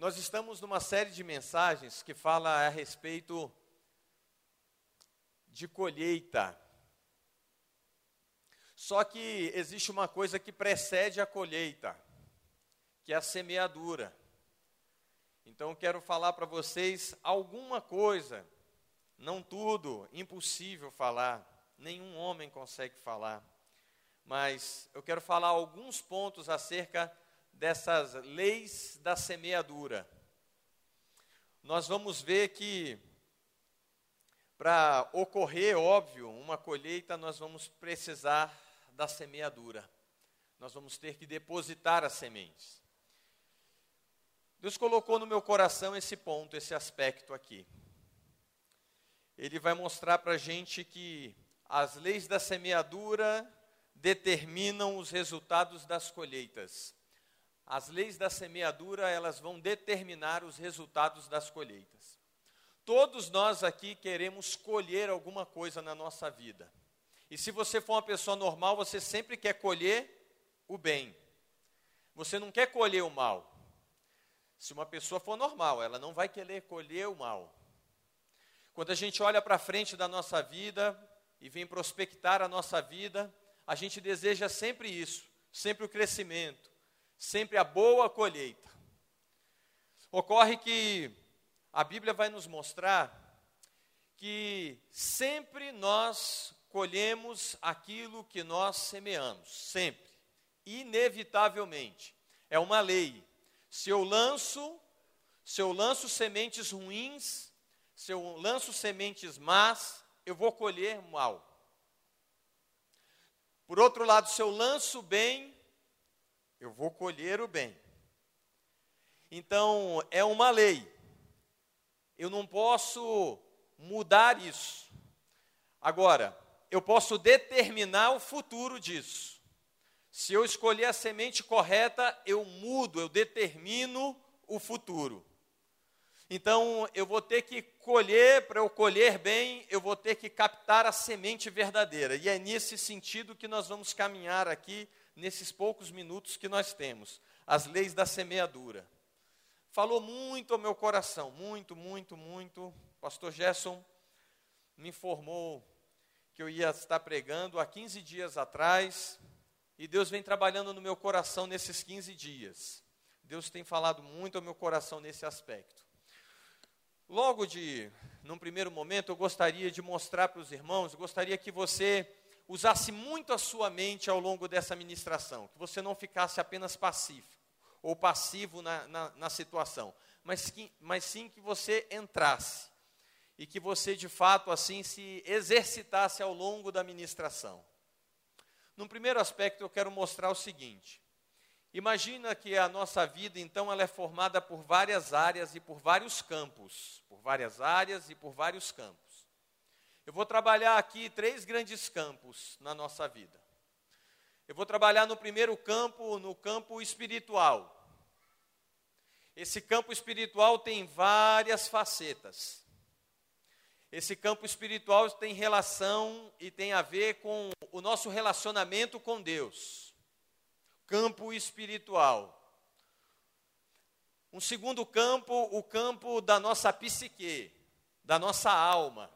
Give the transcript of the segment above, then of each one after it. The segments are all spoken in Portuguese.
Nós estamos numa série de mensagens que fala a respeito de colheita. Só que existe uma coisa que precede a colheita, que é a semeadura. Então quero falar para vocês alguma coisa, não tudo, impossível falar, nenhum homem consegue falar, mas eu quero falar alguns pontos acerca dessas leis da semeadura. Nós vamos ver que para ocorrer, óbvio, uma colheita, nós vamos precisar da semeadura. Nós vamos ter que depositar as sementes. Deus colocou no meu coração esse ponto, esse aspecto aqui. Ele vai mostrar para a gente que as leis da semeadura determinam os resultados das colheitas as leis da semeadura, elas vão determinar os resultados das colheitas. Todos nós aqui queremos colher alguma coisa na nossa vida. E se você for uma pessoa normal, você sempre quer colher o bem. Você não quer colher o mal. Se uma pessoa for normal, ela não vai querer colher o mal. Quando a gente olha para frente da nossa vida e vem prospectar a nossa vida, a gente deseja sempre isso, sempre o crescimento, sempre a boa colheita. Ocorre que a Bíblia vai nos mostrar que sempre nós colhemos aquilo que nós semeamos, sempre, inevitavelmente. É uma lei. Se eu lanço, se eu lanço sementes ruins, se eu lanço sementes más, eu vou colher mal. Por outro lado, se eu lanço bem, eu vou colher o bem. Então, é uma lei. Eu não posso mudar isso. Agora, eu posso determinar o futuro disso. Se eu escolher a semente correta, eu mudo, eu determino o futuro. Então, eu vou ter que colher, para eu colher bem, eu vou ter que captar a semente verdadeira. E é nesse sentido que nós vamos caminhar aqui nesses poucos minutos que nós temos, as leis da semeadura. Falou muito ao meu coração, muito, muito, muito. Pastor Gerson me informou que eu ia estar pregando há 15 dias atrás, e Deus vem trabalhando no meu coração nesses 15 dias. Deus tem falado muito ao meu coração nesse aspecto. Logo de, num primeiro momento, eu gostaria de mostrar para os irmãos, gostaria que você usasse muito a sua mente ao longo dessa ministração, que você não ficasse apenas passivo ou passivo na, na, na situação, mas, que, mas sim que você entrasse e que você de fato assim se exercitasse ao longo da ministração. Num primeiro aspecto, eu quero mostrar o seguinte: imagina que a nossa vida, então, ela é formada por várias áreas e por vários campos, por várias áreas e por vários campos. Eu vou trabalhar aqui três grandes campos na nossa vida. Eu vou trabalhar no primeiro campo, no campo espiritual. Esse campo espiritual tem várias facetas. Esse campo espiritual tem relação e tem a ver com o nosso relacionamento com Deus. Campo espiritual. Um segundo campo, o campo da nossa psique, da nossa alma.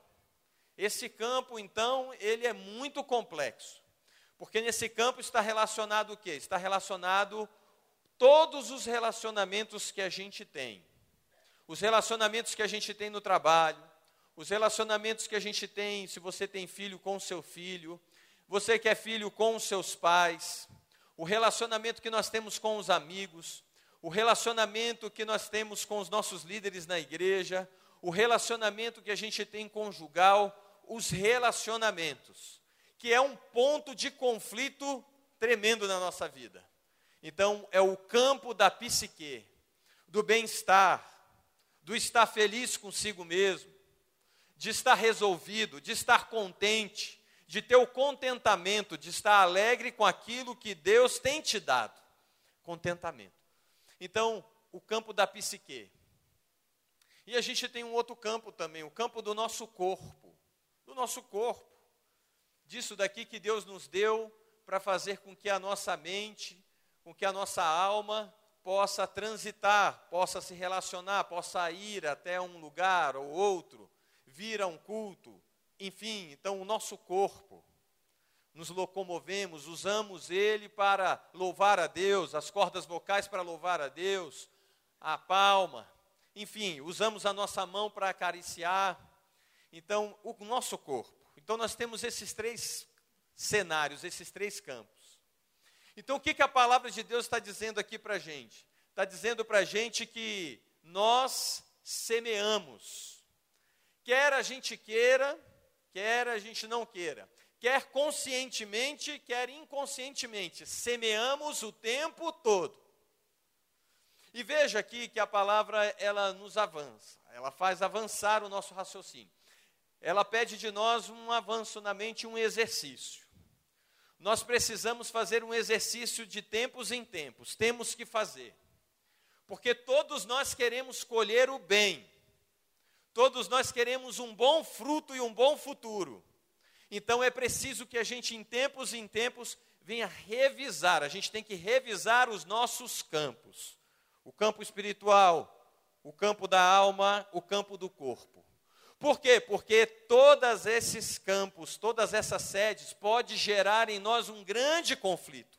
Esse campo, então, ele é muito complexo. Porque nesse campo está relacionado o quê? Está relacionado todos os relacionamentos que a gente tem. Os relacionamentos que a gente tem no trabalho, os relacionamentos que a gente tem, se você tem filho com seu filho, você que é filho com seus pais, o relacionamento que nós temos com os amigos, o relacionamento que nós temos com os nossos líderes na igreja, o relacionamento que a gente tem conjugal, os relacionamentos, que é um ponto de conflito tremendo na nossa vida. Então, é o campo da psique, do bem-estar, do estar feliz consigo mesmo, de estar resolvido, de estar contente, de ter o contentamento, de estar alegre com aquilo que Deus tem te dado. Contentamento. Então, o campo da psique. E a gente tem um outro campo também, o campo do nosso corpo nosso corpo, disso daqui que Deus nos deu para fazer com que a nossa mente, com que a nossa alma possa transitar, possa se relacionar, possa ir até um lugar ou outro, vir a um culto, enfim, então o nosso corpo, nos locomovemos, usamos ele para louvar a Deus, as cordas vocais para louvar a Deus, a palma, enfim, usamos a nossa mão para acariciar. Então, o nosso corpo. Então, nós temos esses três cenários, esses três campos. Então, o que, que a palavra de Deus está dizendo aqui para a gente? Está dizendo para a gente que nós semeamos. Quer a gente queira, quer a gente não queira. Quer conscientemente, quer inconscientemente. Semeamos o tempo todo. E veja aqui que a palavra ela nos avança, ela faz avançar o nosso raciocínio. Ela pede de nós um avanço na mente, um exercício nós precisamos fazer um exercício de tempos em tempos, temos que fazer. Porque todos nós queremos colher o bem, todos nós queremos um bom fruto e um bom futuro. Então é preciso que a gente, em tempos em tempos, venha revisar, a gente tem que revisar os nossos campos: o campo espiritual, o campo da alma, o campo do corpo. Por quê? Porque todos esses campos, todas essas sedes, pode gerar em nós um grande conflito.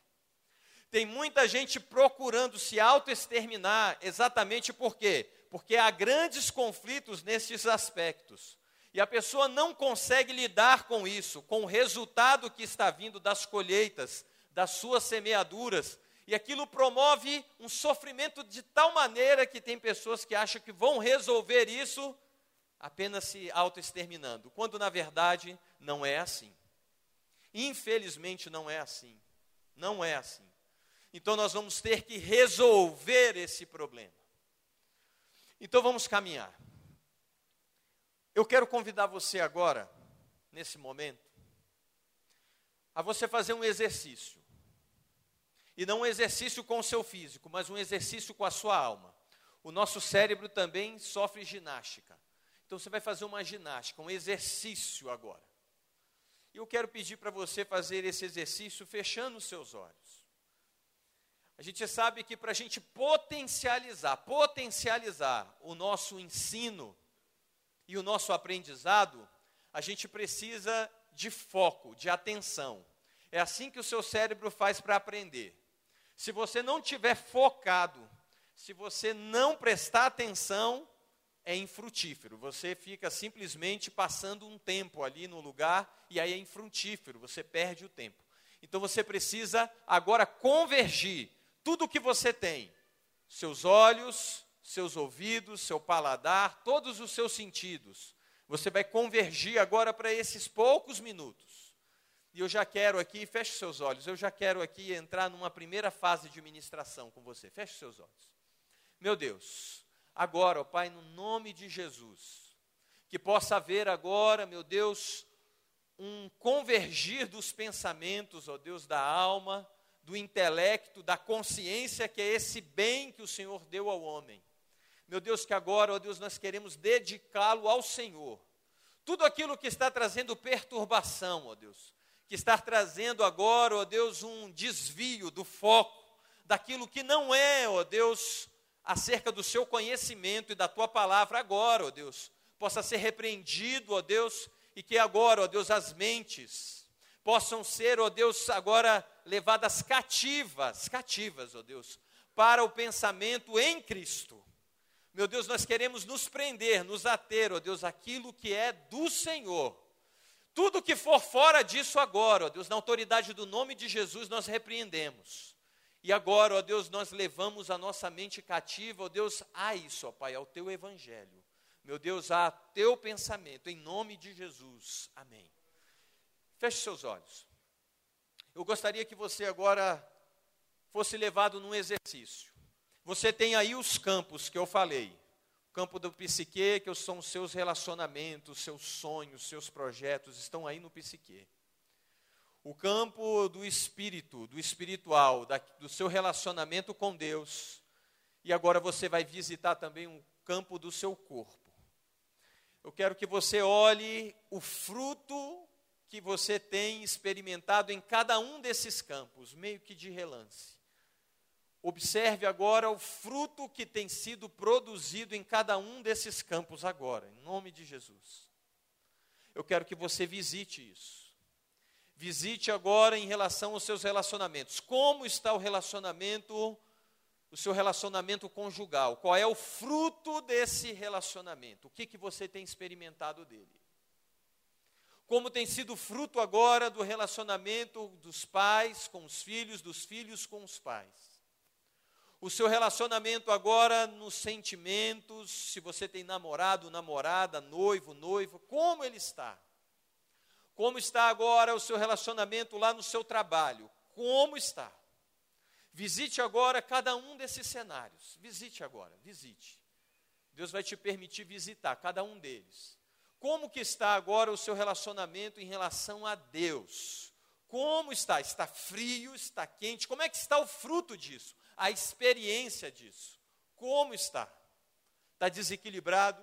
Tem muita gente procurando se autoexterminar, exatamente por quê? Porque há grandes conflitos nesses aspectos. E a pessoa não consegue lidar com isso, com o resultado que está vindo das colheitas, das suas semeaduras, e aquilo promove um sofrimento de tal maneira que tem pessoas que acham que vão resolver isso apenas se autoexterminando, quando na verdade não é assim. Infelizmente não é assim. Não é assim. Então nós vamos ter que resolver esse problema. Então vamos caminhar. Eu quero convidar você agora, nesse momento, a você fazer um exercício. E não um exercício com o seu físico, mas um exercício com a sua alma. O nosso cérebro também sofre ginástica. Então você vai fazer uma ginástica, um exercício agora. E eu quero pedir para você fazer esse exercício fechando os seus olhos. A gente sabe que para a gente potencializar, potencializar o nosso ensino e o nosso aprendizado, a gente precisa de foco, de atenção. É assim que o seu cérebro faz para aprender. Se você não tiver focado, se você não prestar atenção, é infrutífero. Você fica simplesmente passando um tempo ali no lugar e aí é infrutífero, você perde o tempo. Então você precisa agora convergir tudo o que você tem, seus olhos, seus ouvidos, seu paladar, todos os seus sentidos. Você vai convergir agora para esses poucos minutos. E eu já quero aqui, feche seus olhos, eu já quero aqui entrar numa primeira fase de ministração com você. Feche seus olhos. Meu Deus, agora, ó Pai, no nome de Jesus. Que possa haver agora, meu Deus, um convergir dos pensamentos, ó Deus, da alma, do intelecto, da consciência, que é esse bem que o Senhor deu ao homem. Meu Deus, que agora, ó Deus, nós queremos dedicá-lo ao Senhor. Tudo aquilo que está trazendo perturbação, ó Deus, que está trazendo agora, ó Deus, um desvio do foco, daquilo que não é, ó Deus, acerca do seu conhecimento e da tua palavra agora, ó Deus, possa ser repreendido, ó Deus, e que agora, ó Deus, as mentes possam ser, ó Deus, agora levadas cativas, cativas, ó Deus, para o pensamento em Cristo. Meu Deus, nós queremos nos prender, nos ater, ó Deus, aquilo que é do Senhor. Tudo que for fora disso agora, ó Deus, na autoridade do nome de Jesus, nós repreendemos. E agora, ó Deus, nós levamos a nossa mente cativa, ó Deus, a isso, ó Pai, ao teu evangelho. Meu Deus, a teu pensamento, em nome de Jesus. Amém. Feche seus olhos. Eu gostaria que você agora fosse levado num exercício. Você tem aí os campos que eu falei. O campo do psique, que são os seus relacionamentos, seus sonhos, seus projetos, estão aí no psique o campo do espírito, do espiritual, da, do seu relacionamento com Deus. E agora você vai visitar também o campo do seu corpo. Eu quero que você olhe o fruto que você tem experimentado em cada um desses campos, meio que de relance. Observe agora o fruto que tem sido produzido em cada um desses campos agora, em nome de Jesus. Eu quero que você visite isso. Visite agora em relação aos seus relacionamentos. Como está o relacionamento, o seu relacionamento conjugal? Qual é o fruto desse relacionamento? O que, que você tem experimentado dele? Como tem sido fruto agora do relacionamento dos pais com os filhos, dos filhos com os pais? o seu relacionamento agora nos sentimentos, se você tem namorado, namorada, noivo, noiva, como ele está? Como está agora o seu relacionamento lá no seu trabalho? Como está? Visite agora cada um desses cenários. Visite agora, visite. Deus vai te permitir visitar cada um deles. Como que está agora o seu relacionamento em relação a Deus? Como está? Está frio? Está quente? Como é que está o fruto disso? a experiência disso. Como está? Está desequilibrado?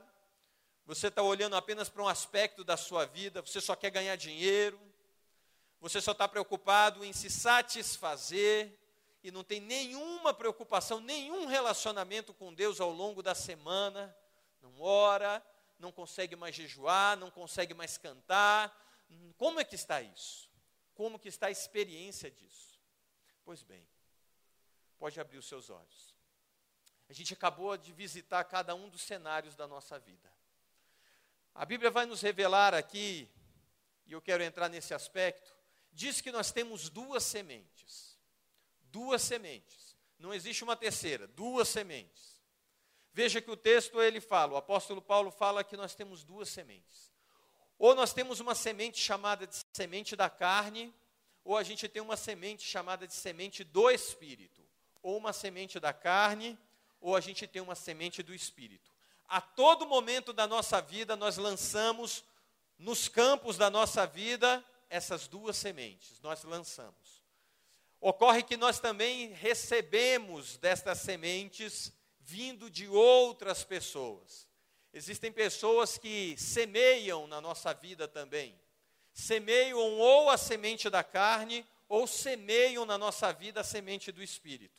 Você está olhando apenas para um aspecto da sua vida, você só quer ganhar dinheiro, você só está preocupado em se satisfazer e não tem nenhuma preocupação, nenhum relacionamento com Deus ao longo da semana, não ora, não consegue mais jejuar, não consegue mais cantar. Como é que está isso? Como que está a experiência disso? Pois bem, pode abrir os seus olhos. A gente acabou de visitar cada um dos cenários da nossa vida. A Bíblia vai nos revelar aqui, e eu quero entrar nesse aspecto, diz que nós temos duas sementes. Duas sementes. Não existe uma terceira, duas sementes. Veja que o texto ele fala, o apóstolo Paulo fala que nós temos duas sementes. Ou nós temos uma semente chamada de semente da carne, ou a gente tem uma semente chamada de semente do espírito ou uma semente da carne, ou a gente tem uma semente do espírito. A todo momento da nossa vida, nós lançamos nos campos da nossa vida essas duas sementes, nós lançamos. Ocorre que nós também recebemos destas sementes vindo de outras pessoas. Existem pessoas que semeiam na nossa vida também. Semeiam ou a semente da carne, ou semeiam na nossa vida a semente do espírito.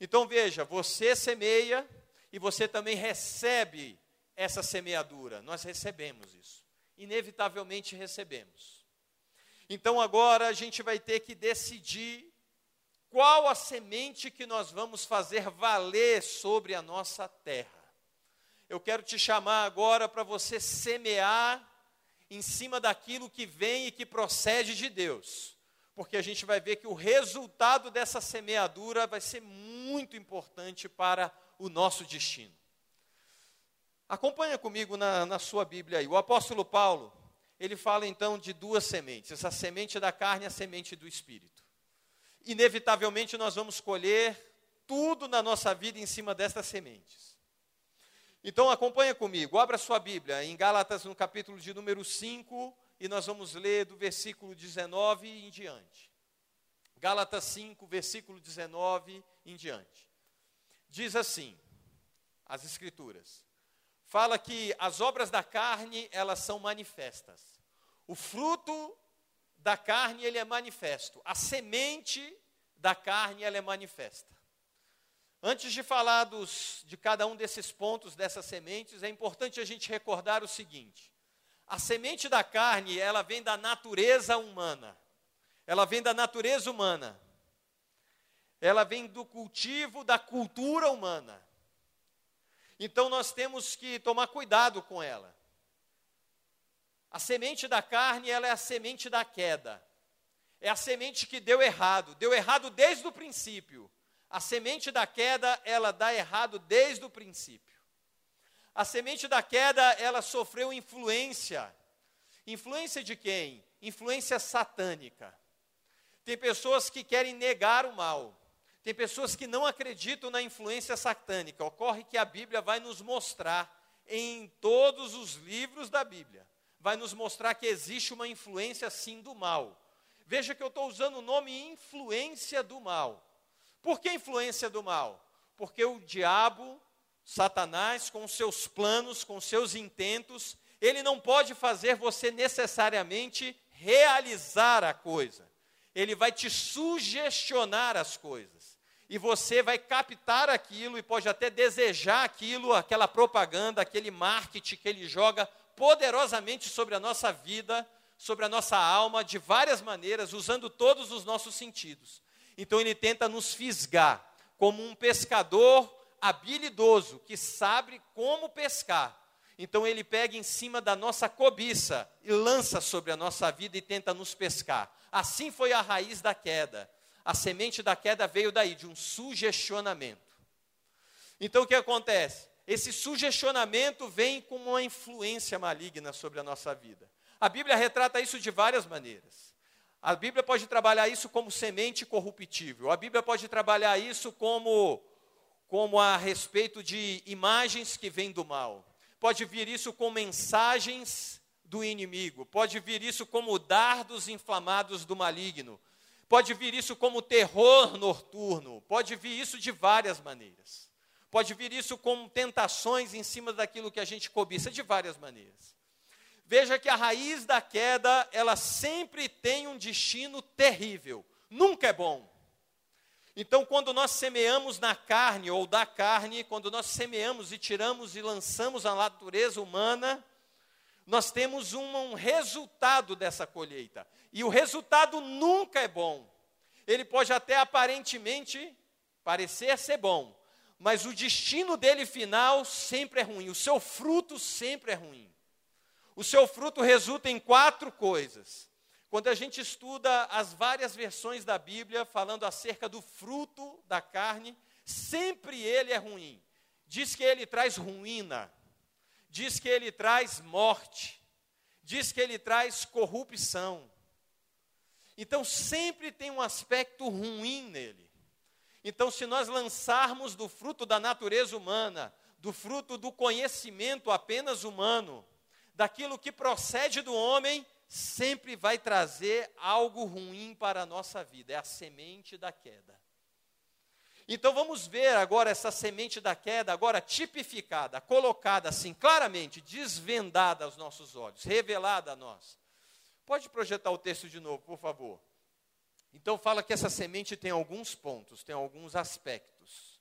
Então veja, você semeia e você também recebe essa semeadura. Nós recebemos isso. Inevitavelmente recebemos. Então agora a gente vai ter que decidir qual a semente que nós vamos fazer valer sobre a nossa terra. Eu quero te chamar agora para você semear em cima daquilo que vem e que procede de Deus porque a gente vai ver que o resultado dessa semeadura vai ser muito importante para o nosso destino. Acompanha comigo na, na sua Bíblia aí. O apóstolo Paulo, ele fala então de duas sementes: a semente da carne e a semente do espírito. Inevitavelmente nós vamos colher tudo na nossa vida em cima destas sementes. Então acompanha comigo, abra sua Bíblia em Gálatas no capítulo de número 5, e nós vamos ler do versículo 19 em diante. Gálatas 5, versículo 19 em diante. Diz assim: as Escrituras. Fala que as obras da carne, elas são manifestas. O fruto da carne, ele é manifesto. A semente da carne, ela é manifesta. Antes de falar dos, de cada um desses pontos, dessas sementes, é importante a gente recordar o seguinte: a semente da carne, ela vem da natureza humana. Ela vem da natureza humana. Ela vem do cultivo da cultura humana. Então nós temos que tomar cuidado com ela. A semente da carne, ela é a semente da queda. É a semente que deu errado, deu errado desde o princípio. A semente da queda, ela dá errado desde o princípio. A semente da queda, ela sofreu influência. Influência de quem? Influência satânica. Tem pessoas que querem negar o mal. Tem pessoas que não acreditam na influência satânica. Ocorre que a Bíblia vai nos mostrar, em todos os livros da Bíblia, vai nos mostrar que existe uma influência sim do mal. Veja que eu estou usando o nome influência do mal. Por que influência do mal? Porque o diabo Satanás, com seus planos, com seus intentos, ele não pode fazer você necessariamente realizar a coisa. Ele vai te sugestionar as coisas. e você vai captar aquilo e pode até desejar aquilo, aquela propaganda, aquele marketing que ele joga poderosamente sobre a nossa vida, sobre a nossa alma, de várias maneiras, usando todos os nossos sentidos. Então ele tenta nos fisgar, como um pescador habilidoso que sabe como pescar. Então ele pega em cima da nossa cobiça e lança sobre a nossa vida e tenta nos pescar. Assim foi a raiz da queda. A semente da queda veio daí, de um sugestionamento. Então o que acontece? Esse sugestionamento vem com uma influência maligna sobre a nossa vida. A Bíblia retrata isso de várias maneiras. A Bíblia pode trabalhar isso como semente corruptível. A Bíblia pode trabalhar isso como como a respeito de imagens que vêm do mal. Pode vir isso com mensagens do inimigo. Pode vir isso como dardos inflamados do maligno. Pode vir isso como terror noturno, pode vir isso de várias maneiras. Pode vir isso como tentações em cima daquilo que a gente cobiça, de várias maneiras. Veja que a raiz da queda, ela sempre tem um destino terrível, nunca é bom. Então, quando nós semeamos na carne ou da carne, quando nós semeamos e tiramos e lançamos a natureza humana, nós temos um, um resultado dessa colheita. E o resultado nunca é bom. Ele pode até aparentemente parecer ser bom, mas o destino dele final sempre é ruim, o seu fruto sempre é ruim. O seu fruto resulta em quatro coisas. Quando a gente estuda as várias versões da Bíblia falando acerca do fruto da carne, sempre ele é ruim. Diz que ele traz ruína, diz que ele traz morte, diz que ele traz corrupção. Então sempre tem um aspecto ruim nele. Então, se nós lançarmos do fruto da natureza humana, do fruto do conhecimento apenas humano, daquilo que procede do homem, sempre vai trazer algo ruim para a nossa vida. É a semente da queda. Então vamos ver agora essa semente da queda, agora tipificada, colocada assim, claramente, desvendada aos nossos olhos, revelada a nós. Pode projetar o texto de novo, por favor. Então fala que essa semente tem alguns pontos, tem alguns aspectos.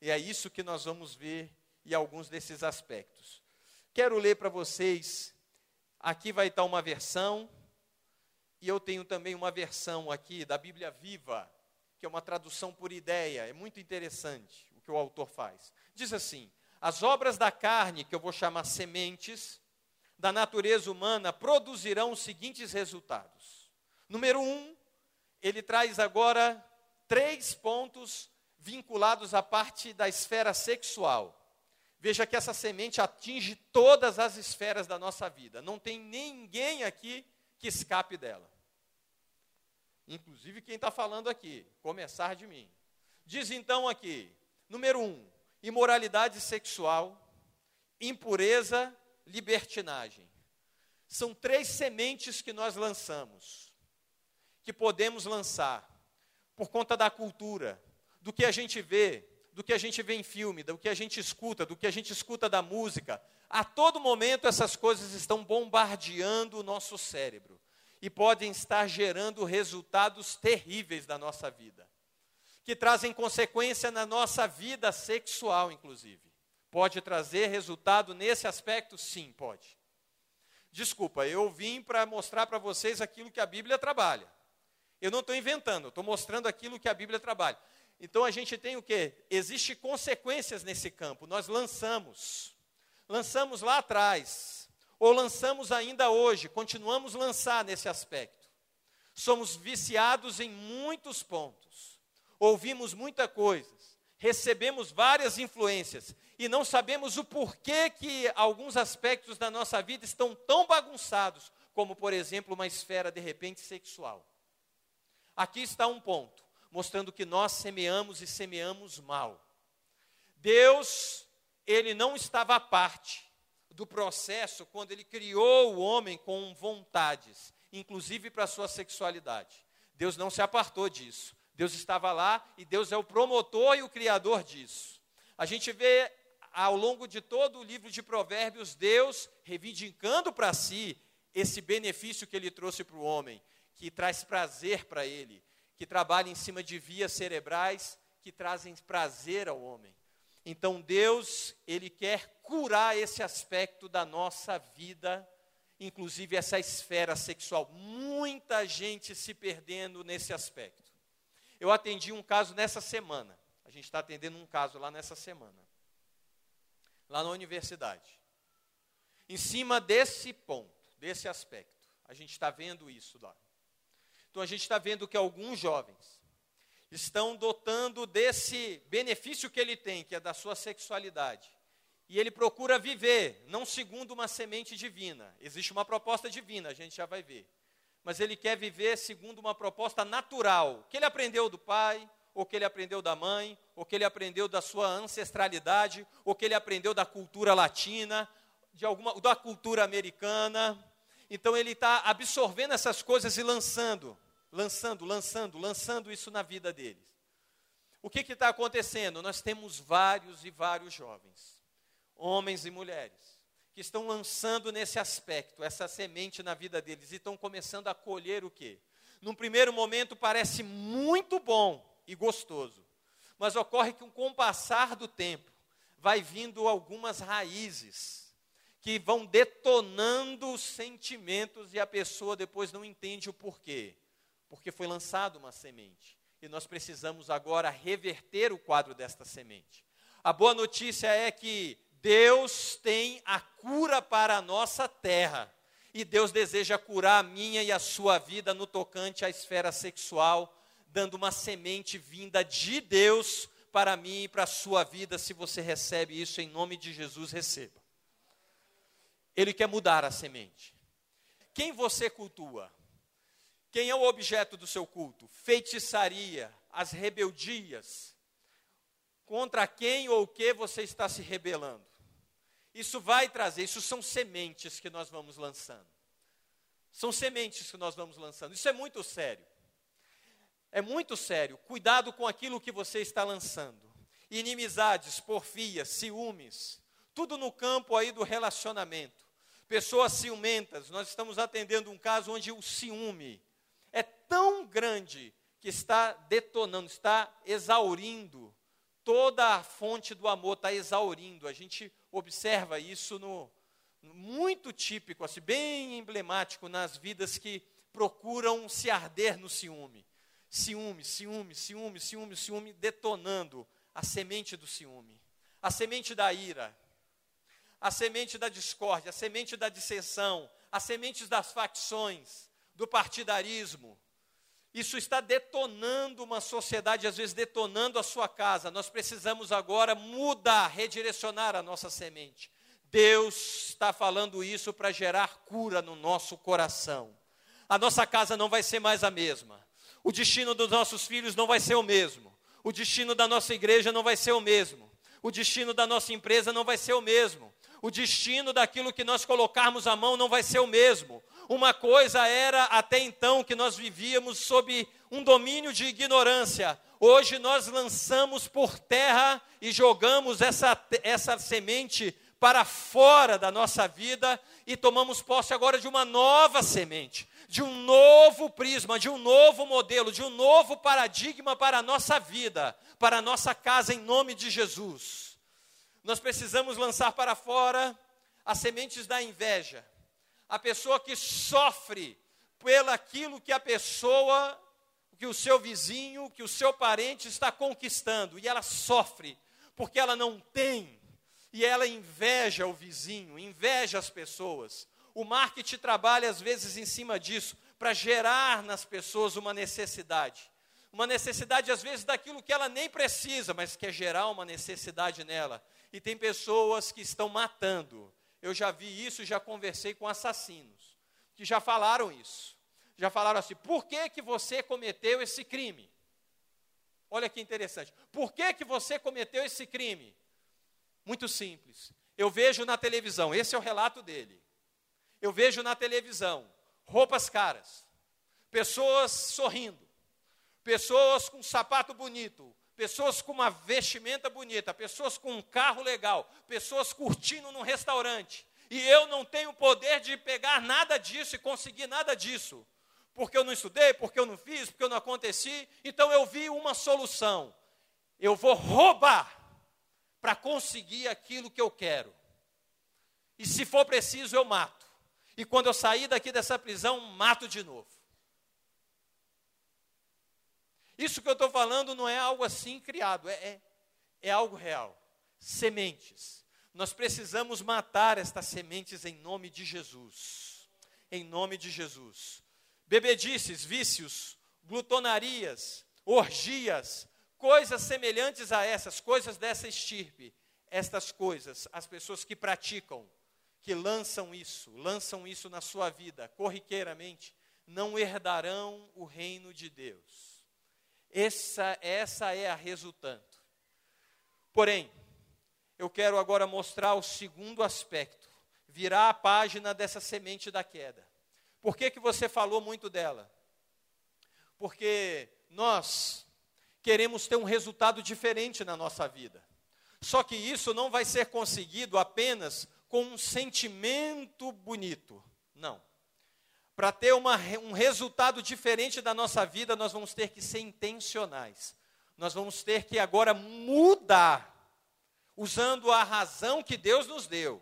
E é isso que nós vamos ver e alguns desses aspectos. Quero ler para vocês. Aqui vai estar uma versão e eu tenho também uma versão aqui da Bíblia Viva que é uma tradução por ideia, é muito interessante o que o autor faz. Diz assim: as obras da carne, que eu vou chamar sementes, da natureza humana, produzirão os seguintes resultados. Número um, ele traz agora três pontos vinculados à parte da esfera sexual. Veja que essa semente atinge todas as esferas da nossa vida. Não tem ninguém aqui que escape dela inclusive quem está falando aqui, começar de mim. Diz então aqui, número um, imoralidade sexual, impureza, libertinagem. São três sementes que nós lançamos, que podemos lançar, por conta da cultura, do que a gente vê, do que a gente vê em filme, do que a gente escuta, do que a gente escuta da música. A todo momento essas coisas estão bombardeando o nosso cérebro e podem estar gerando resultados terríveis da nossa vida, que trazem consequência na nossa vida sexual, inclusive. Pode trazer resultado nesse aspecto? Sim, pode. Desculpa, eu vim para mostrar para vocês aquilo que a Bíblia trabalha. Eu não estou inventando, estou mostrando aquilo que a Bíblia trabalha. Então a gente tem o que? Existem consequências nesse campo. Nós lançamos. Lançamos lá atrás ou lançamos ainda hoje, continuamos a lançar nesse aspecto. Somos viciados em muitos pontos, ouvimos muita coisa, recebemos várias influências e não sabemos o porquê que alguns aspectos da nossa vida estão tão bagunçados, como por exemplo uma esfera de repente sexual. Aqui está um ponto, mostrando que nós semeamos e semeamos mal. Deus, ele não estava à parte do processo quando ele criou o homem com vontades, inclusive para a sua sexualidade. Deus não se apartou disso. Deus estava lá e Deus é o promotor e o criador disso. A gente vê ao longo de todo o livro de Provérbios Deus reivindicando para si esse benefício que ele trouxe para o homem, que traz prazer para ele, que trabalha em cima de vias cerebrais que trazem prazer ao homem. Então Deus, ele quer curar esse aspecto da nossa vida, inclusive essa esfera sexual. Muita gente se perdendo nesse aspecto. Eu atendi um caso nessa semana. A gente está atendendo um caso lá nessa semana. Lá na universidade. Em cima desse ponto, desse aspecto. A gente está vendo isso lá. Então a gente está vendo que alguns jovens estão dotando desse benefício que ele tem, que é da sua sexualidade. E ele procura viver, não segundo uma semente divina. Existe uma proposta divina, a gente já vai ver. Mas ele quer viver segundo uma proposta natural, que ele aprendeu do pai, ou que ele aprendeu da mãe, ou que ele aprendeu da sua ancestralidade, ou que ele aprendeu da cultura latina, de alguma, da cultura americana. Então ele está absorvendo essas coisas e lançando, lançando, lançando, lançando isso na vida deles. O que está acontecendo? Nós temos vários e vários jovens, homens e mulheres, que estão lançando nesse aspecto, essa semente na vida deles, e estão começando a colher o quê? Num primeiro momento parece muito bom e gostoso, mas ocorre que com o passar do tempo, vai vindo algumas raízes, que vão detonando os sentimentos e a pessoa depois não entende o porquê. Porque foi lançada uma semente. E nós precisamos agora reverter o quadro desta semente. A boa notícia é que Deus tem a cura para a nossa terra. E Deus deseja curar a minha e a sua vida no tocante à esfera sexual, dando uma semente vinda de Deus para mim e para a sua vida. Se você recebe isso em nome de Jesus, receba. Ele quer mudar a semente. Quem você cultua? Quem é o objeto do seu culto? Feitiçaria, as rebeldias. Contra quem ou o que você está se rebelando? Isso vai trazer, isso são sementes que nós vamos lançando. São sementes que nós vamos lançando. Isso é muito sério. É muito sério. Cuidado com aquilo que você está lançando. Inimizades, porfias, ciúmes, tudo no campo aí do relacionamento. Pessoas ciumentas, nós estamos atendendo um caso onde o ciúme é tão grande que está detonando, está exaurindo toda a fonte do amor, está exaurindo. A gente observa isso no muito típico, assim, bem emblemático nas vidas que procuram se arder no ciúme. Ciúme, ciúme, ciúme, ciúme, ciúme, detonando a semente do ciúme, a semente da ira, a semente da discórdia, a semente da dissensão, as sementes das facções, do partidarismo. Isso está detonando uma sociedade, às vezes detonando a sua casa. Nós precisamos agora mudar, redirecionar a nossa semente. Deus está falando isso para gerar cura no nosso coração. A nossa casa não vai ser mais a mesma. O destino dos nossos filhos não vai ser o mesmo. O destino da nossa igreja não vai ser o mesmo. O destino da nossa empresa não vai ser o mesmo o destino daquilo que nós colocarmos a mão não vai ser o mesmo. Uma coisa era até então que nós vivíamos sob um domínio de ignorância. Hoje nós lançamos por terra e jogamos essa, essa semente para fora da nossa vida e tomamos posse agora de uma nova semente, de um novo prisma, de um novo modelo, de um novo paradigma para a nossa vida, para a nossa casa, em nome de Jesus nós precisamos lançar para fora as sementes da inveja. A pessoa que sofre pelo aquilo que a pessoa, que o seu vizinho, que o seu parente está conquistando, e ela sofre porque ela não tem, e ela inveja o vizinho, inveja as pessoas. O marketing trabalha às vezes em cima disso, para gerar nas pessoas uma necessidade. Uma necessidade, às vezes, daquilo que ela nem precisa, mas quer gerar uma necessidade nela e tem pessoas que estão matando. Eu já vi isso, já conversei com assassinos que já falaram isso. Já falaram assim: "Por que que você cometeu esse crime?" Olha que interessante. Por que que você cometeu esse crime? Muito simples. Eu vejo na televisão, esse é o relato dele. Eu vejo na televisão roupas caras, pessoas sorrindo, pessoas com sapato bonito, pessoas com uma vestimenta bonita, pessoas com um carro legal, pessoas curtindo num restaurante. E eu não tenho poder de pegar nada disso e conseguir nada disso. Porque eu não estudei, porque eu não fiz, porque eu não aconteci. Então eu vi uma solução. eu vou roubar para conseguir aquilo que eu quero. E se for preciso, eu mato. E quando eu sair daqui dessa prisão, mato de novo. Isso que eu estou falando não é algo assim criado, é, é, é algo real. Sementes. Nós precisamos matar estas sementes em nome de Jesus. Em nome de Jesus. Bebedices, vícios, glutonarias, orgias, coisas semelhantes a essas, coisas dessa estirpe. Estas coisas, as pessoas que praticam, que lançam isso, lançam isso na sua vida corriqueiramente, não herdarão o reino de Deus. Essa, essa é a resultante. Porém, eu quero agora mostrar o segundo aspecto, virar a página dessa semente da queda. Por que, que você falou muito dela? Porque nós queremos ter um resultado diferente na nossa vida. Só que isso não vai ser conseguido apenas com um sentimento bonito. Não. Para ter uma, um resultado diferente da nossa vida, nós vamos ter que ser intencionais. Nós vamos ter que agora mudar, usando a razão que Deus nos deu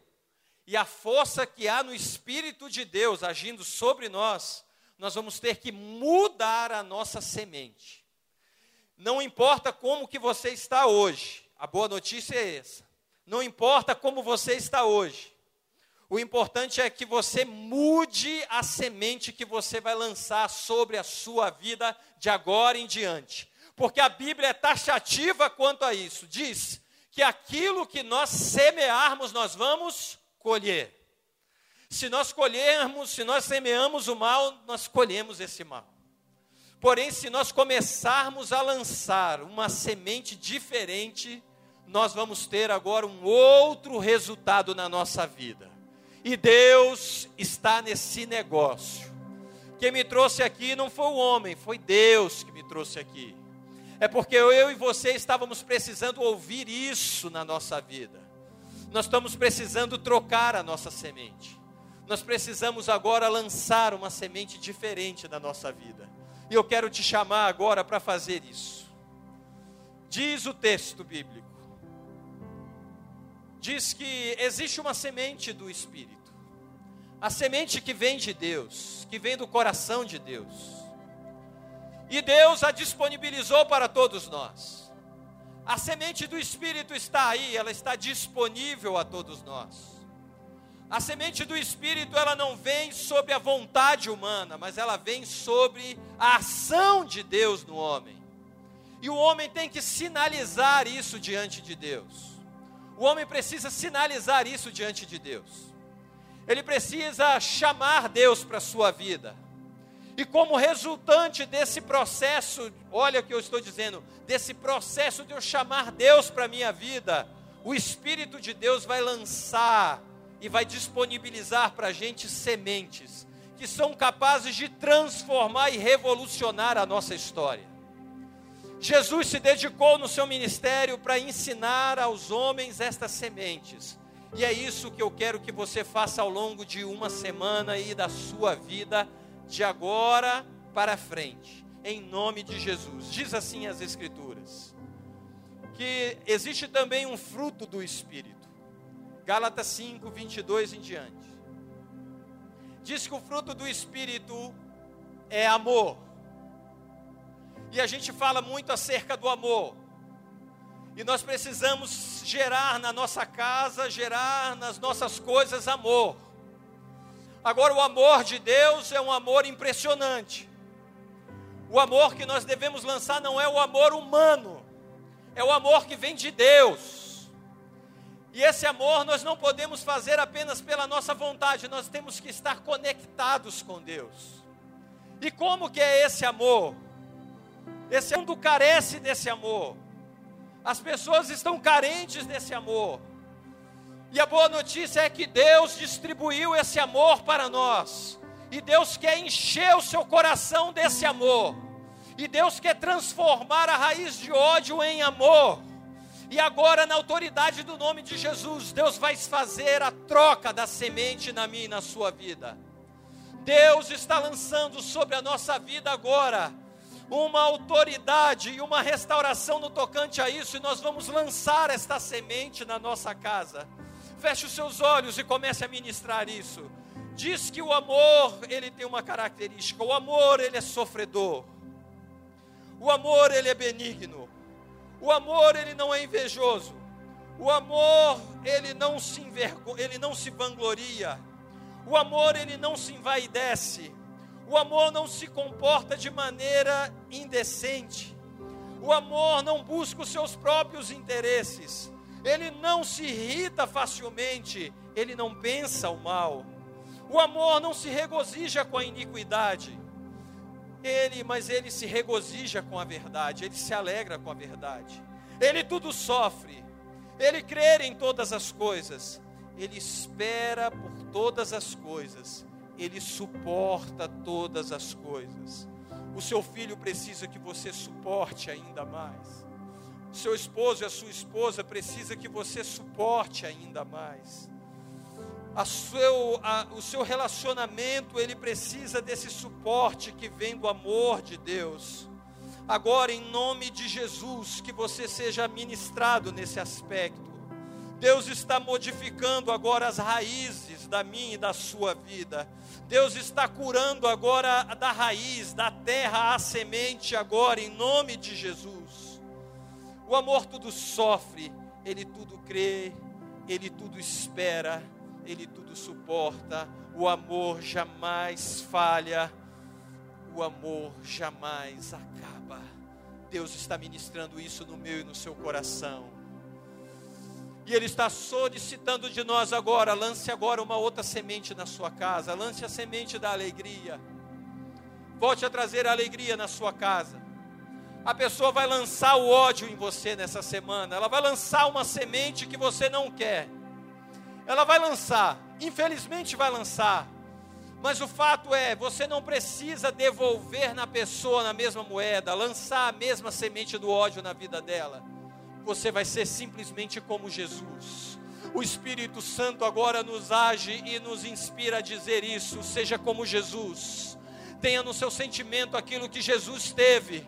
e a força que há no Espírito de Deus agindo sobre nós, nós vamos ter que mudar a nossa semente. Não importa como que você está hoje, a boa notícia é essa. Não importa como você está hoje. O importante é que você mude a semente que você vai lançar sobre a sua vida de agora em diante. Porque a Bíblia é taxativa quanto a isso. Diz que aquilo que nós semearmos, nós vamos colher. Se nós colhermos, se nós semeamos o mal, nós colhemos esse mal. Porém, se nós começarmos a lançar uma semente diferente, nós vamos ter agora um outro resultado na nossa vida. E Deus está nesse negócio. Quem me trouxe aqui não foi o homem, foi Deus que me trouxe aqui. É porque eu e você estávamos precisando ouvir isso na nossa vida. Nós estamos precisando trocar a nossa semente. Nós precisamos agora lançar uma semente diferente na nossa vida. E eu quero te chamar agora para fazer isso. Diz o texto bíblico. Diz que existe uma semente do Espírito. A semente que vem de Deus, que vem do coração de Deus. E Deus a disponibilizou para todos nós. A semente do Espírito está aí, ela está disponível a todos nós. A semente do Espírito, ela não vem sobre a vontade humana, mas ela vem sobre a ação de Deus no homem. E o homem tem que sinalizar isso diante de Deus. O homem precisa sinalizar isso diante de Deus. Ele precisa chamar Deus para a sua vida. E como resultante desse processo, olha o que eu estou dizendo, desse processo de eu chamar Deus para a minha vida, o Espírito de Deus vai lançar e vai disponibilizar para a gente sementes que são capazes de transformar e revolucionar a nossa história. Jesus se dedicou no seu ministério para ensinar aos homens estas sementes. E é isso que eu quero que você faça ao longo de uma semana e da sua vida, de agora para frente, em nome de Jesus. Diz assim as Escrituras: que existe também um fruto do Espírito Gálatas 5, 22 em diante. Diz que o fruto do Espírito é amor. E a gente fala muito acerca do amor. E nós precisamos gerar na nossa casa, gerar nas nossas coisas amor. Agora, o amor de Deus é um amor impressionante. O amor que nós devemos lançar não é o amor humano, é o amor que vem de Deus. E esse amor nós não podemos fazer apenas pela nossa vontade, nós temos que estar conectados com Deus. E como que é esse amor? Esse mundo carece desse amor. As pessoas estão carentes desse amor. E a boa notícia é que Deus distribuiu esse amor para nós. E Deus quer encher o seu coração desse amor. E Deus quer transformar a raiz de ódio em amor. E agora, na autoridade do nome de Jesus, Deus vai fazer a troca da semente na minha e na sua vida. Deus está lançando sobre a nossa vida agora uma autoridade e uma restauração no tocante a isso, e nós vamos lançar esta semente na nossa casa. Feche os seus olhos e comece a ministrar isso. Diz que o amor, ele tem uma característica. O amor, ele é sofredor. O amor, ele é benigno. O amor, ele não é invejoso. O amor, ele não se envergo, ele não se vangloria. O amor, ele não se envaidece. O amor não se comporta de maneira indecente. O amor não busca os seus próprios interesses. Ele não se irrita facilmente. Ele não pensa o mal. O amor não se regozija com a iniquidade. Ele, mas ele se regozija com a verdade, ele se alegra com a verdade. Ele tudo sofre. Ele crê em todas as coisas. Ele espera por todas as coisas ele suporta todas as coisas. O seu filho precisa que você suporte ainda mais. O seu esposo e a sua esposa precisa que você suporte ainda mais. A seu, a, o seu relacionamento, ele precisa desse suporte que vem do amor de Deus. Agora, em nome de Jesus, que você seja ministrado nesse aspecto. Deus está modificando agora as raízes da minha e da sua vida. Deus está curando agora da raiz, da terra, a semente agora, em nome de Jesus. O amor tudo sofre, ele tudo crê, ele tudo espera, ele tudo suporta. O amor jamais falha, o amor jamais acaba. Deus está ministrando isso no meu e no seu coração. E Ele está solicitando de nós agora: lance agora uma outra semente na sua casa, lance a semente da alegria. Volte a trazer a alegria na sua casa. A pessoa vai lançar o ódio em você nessa semana, ela vai lançar uma semente que você não quer. Ela vai lançar, infelizmente vai lançar. Mas o fato é, você não precisa devolver na pessoa na mesma moeda, lançar a mesma semente do ódio na vida dela você vai ser simplesmente como Jesus. O Espírito Santo agora nos age e nos inspira a dizer isso. Seja como Jesus. Tenha no seu sentimento aquilo que Jesus teve.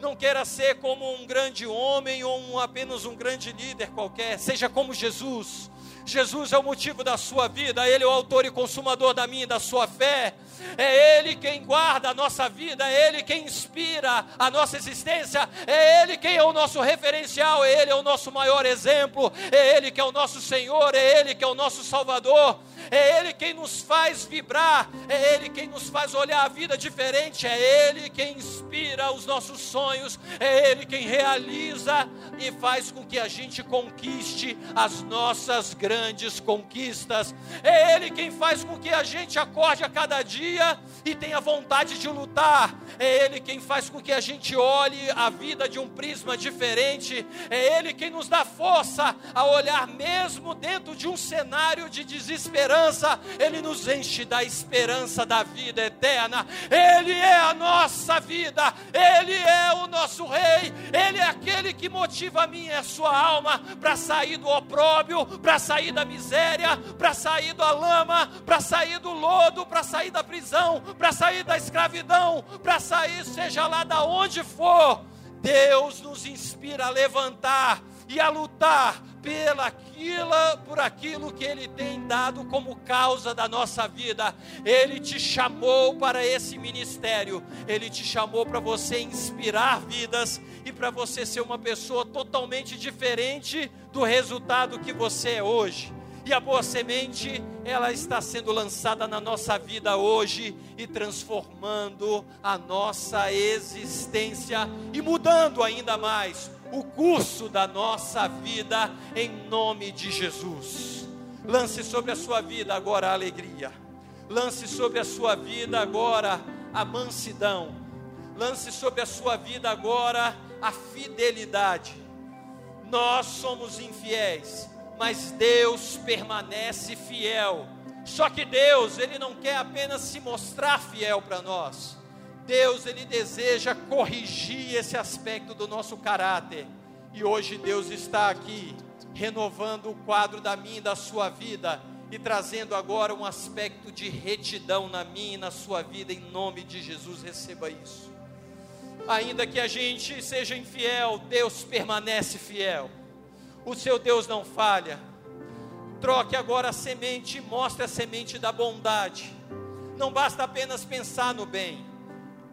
Não queira ser como um grande homem ou um, apenas um grande líder qualquer. Seja como Jesus. Jesus é o motivo da sua vida, Ele é o autor e consumador da minha e da sua fé. É Ele quem guarda a nossa vida, é Ele quem inspira a nossa existência, é Ele quem é o nosso referencial, é Ele é o nosso maior exemplo, é Ele que é o nosso Senhor, é Ele que é o nosso Salvador é Ele quem nos faz vibrar, é Ele quem nos faz olhar a vida diferente, é Ele quem inspira os nossos sonhos, é Ele quem realiza e faz com que a gente conquiste as nossas grandes conquistas, é Ele quem faz com que a gente acorde a cada dia e tenha vontade de lutar, é Ele quem faz com que a gente olhe a vida de um prisma diferente, é Ele quem nos dá força a olhar mesmo dentro de um cenário de desespero esperança, Ele nos enche da esperança da vida eterna. Ele é a nossa vida, Ele é o nosso Rei, Ele é aquele que motiva a minha e a sua alma para sair do opróbio, para sair da miséria, para sair da lama, para sair do lodo, para sair da prisão, para sair da escravidão, para sair, seja lá da onde for. Deus nos inspira a levantar e a lutar pela aquilo, por aquilo que Ele tem dado como causa da nossa vida. Ele te chamou para esse ministério, Ele te chamou para você inspirar vidas e para você ser uma pessoa totalmente diferente do resultado que você é hoje. E a boa semente, ela está sendo lançada na nossa vida hoje e transformando a nossa existência e mudando ainda mais o curso da nossa vida em nome de Jesus. Lance sobre a sua vida agora a alegria. Lance sobre a sua vida agora a mansidão. Lance sobre a sua vida agora a fidelidade. Nós somos infiéis, mas Deus permanece fiel. Só que Deus, ele não quer apenas se mostrar fiel para nós. Deus ele deseja corrigir esse aspecto do nosso caráter. E hoje Deus está aqui renovando o quadro da minha e da sua vida e trazendo agora um aspecto de retidão na minha e na sua vida em nome de Jesus. Receba isso. Ainda que a gente seja infiel, Deus permanece fiel. O seu Deus não falha. Troque agora a semente mostre a semente da bondade. Não basta apenas pensar no bem,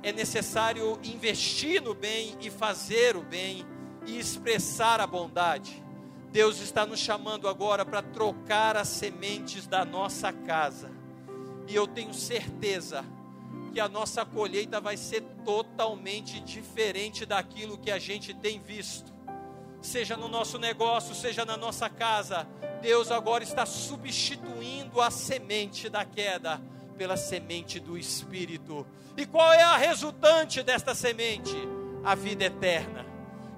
é necessário investir no bem e fazer o bem e expressar a bondade. Deus está nos chamando agora para trocar as sementes da nossa casa. E eu tenho certeza que a nossa colheita vai ser totalmente diferente daquilo que a gente tem visto. Seja no nosso negócio, seja na nossa casa, Deus agora está substituindo a semente da queda pela semente do Espírito. E qual é a resultante desta semente? A vida eterna,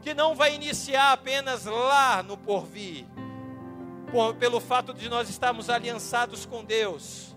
que não vai iniciar apenas lá no porvir, por, pelo fato de nós estarmos aliançados com Deus,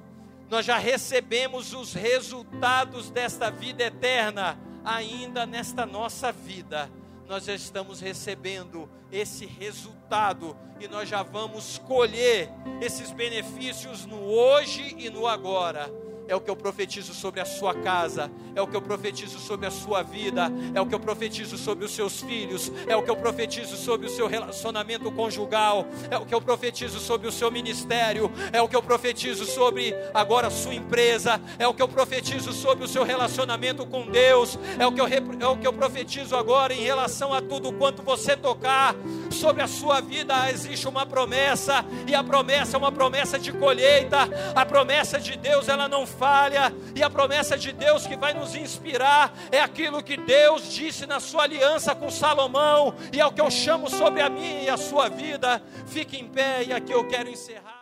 nós já recebemos os resultados desta vida eterna, ainda nesta nossa vida. Nós já estamos recebendo esse resultado e nós já vamos colher esses benefícios no hoje e no agora é o que eu profetizo sobre a sua casa, é o que eu profetizo sobre a sua vida, é o que eu profetizo sobre os seus filhos, é o que eu profetizo sobre o seu relacionamento conjugal, é o que eu profetizo sobre o seu ministério, é o que eu profetizo sobre agora a sua empresa, é o que eu profetizo sobre o seu relacionamento com Deus, é o que eu, é o que eu profetizo agora em relação a tudo quanto você tocar, sobre a sua vida existe uma promessa, e a promessa é uma promessa de colheita, a promessa de Deus ela não falha, e a promessa de Deus que vai nos inspirar é aquilo que Deus disse na sua aliança com Salomão, e é o que eu chamo sobre a minha e a sua vida. Fique em pé, e aqui eu quero encerrar.